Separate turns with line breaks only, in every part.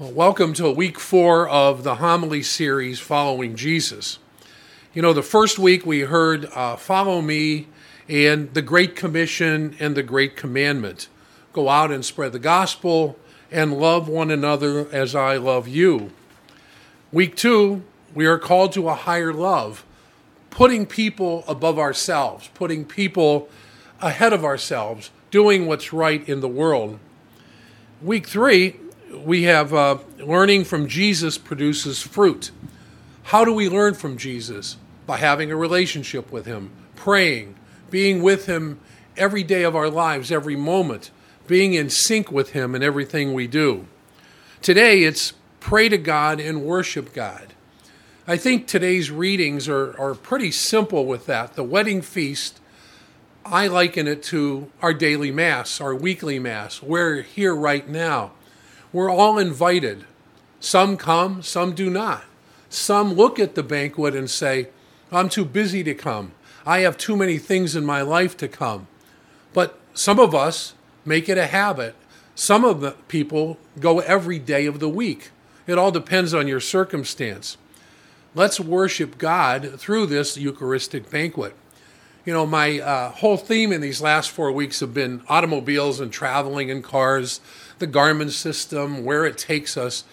Well, welcome to week four of the homily series following Jesus. You know, the first week we heard uh, Follow Me and the Great Commission and the Great Commandment go out and spread the gospel and love one another as I love you. Week two, we are called to a higher love, putting people above ourselves, putting people ahead of ourselves, doing what's right in the world. Week three, we have uh, learning from Jesus produces fruit. How do we learn from Jesus? By having a relationship with Him, praying, being with Him every day of our lives, every moment, being in sync with Him in everything we do. Today, it's pray to God and worship God. I think today's readings are, are pretty simple with that. The wedding feast, I liken it to our daily Mass, our weekly Mass. We're here right now. We're all invited. Some come, some do not. Some look at the banquet and say, I'm too busy to come. I have too many things in my life to come. But some of us make it a habit. Some of the people go every day of the week. It all depends on your circumstance. Let's worship God through this Eucharistic banquet. You know, my uh, whole theme in these last four weeks have been automobiles and traveling and cars, the Garmin system, where it takes us.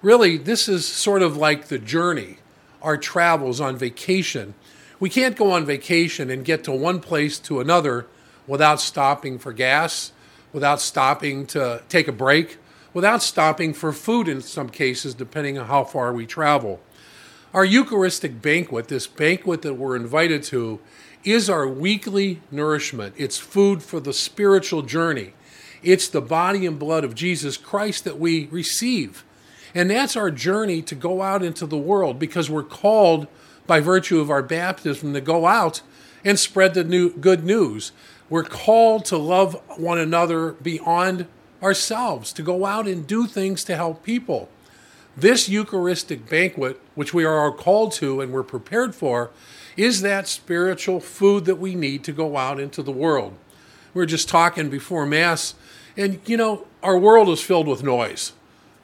Really, this is sort of like the journey, our travels on vacation. We can't go on vacation and get to one place to another without stopping for gas, without stopping to take a break, without stopping for food in some cases, depending on how far we travel. Our Eucharistic banquet, this banquet that we're invited to, is our weekly nourishment. It's food for the spiritual journey. It's the body and blood of Jesus Christ that we receive. And that's our journey to go out into the world because we're called by virtue of our baptism to go out and spread the new good news. We're called to love one another beyond ourselves, to go out and do things to help people. This Eucharistic banquet, which we are called to and we're prepared for, is that spiritual food that we need to go out into the world. We were just talking before Mass, and you know, our world is filled with noise.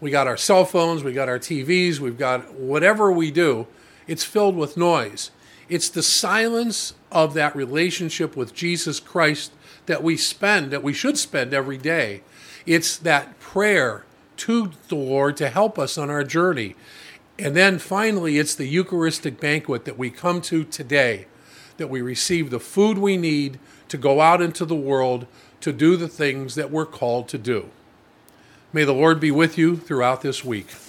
We got our cell phones, we got our TVs, we've got whatever we do, it's filled with noise. It's the silence of that relationship with Jesus Christ that we spend, that we should spend every day. It's that prayer to the Lord to help us on our journey. And then finally, it's the Eucharistic banquet that we come to today, that we receive the food we need to go out into the world to do the things that we're called to do. May the Lord be with you throughout this week.